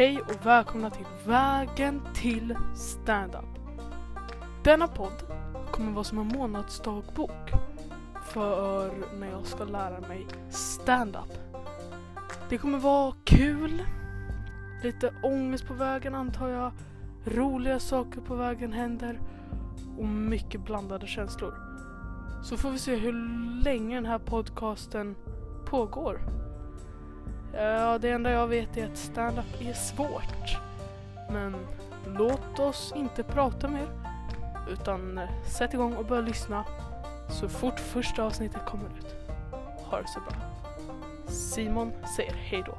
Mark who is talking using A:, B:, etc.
A: Hej och välkomna till Vägen till Standup. Denna podd kommer vara som en månadsdagbok för när jag ska lära mig standup. Det kommer vara kul, lite ångest på vägen antar jag, roliga saker på vägen händer och mycket blandade känslor. Så får vi se hur länge den här podcasten pågår. Eh, ja, det enda jag vet är att stand-up är svårt. Men låt oss inte prata mer. Utan eh, sätt igång och börja lyssna så fort första avsnittet kommer ut. Ha det så bra. Simon säger hejdå.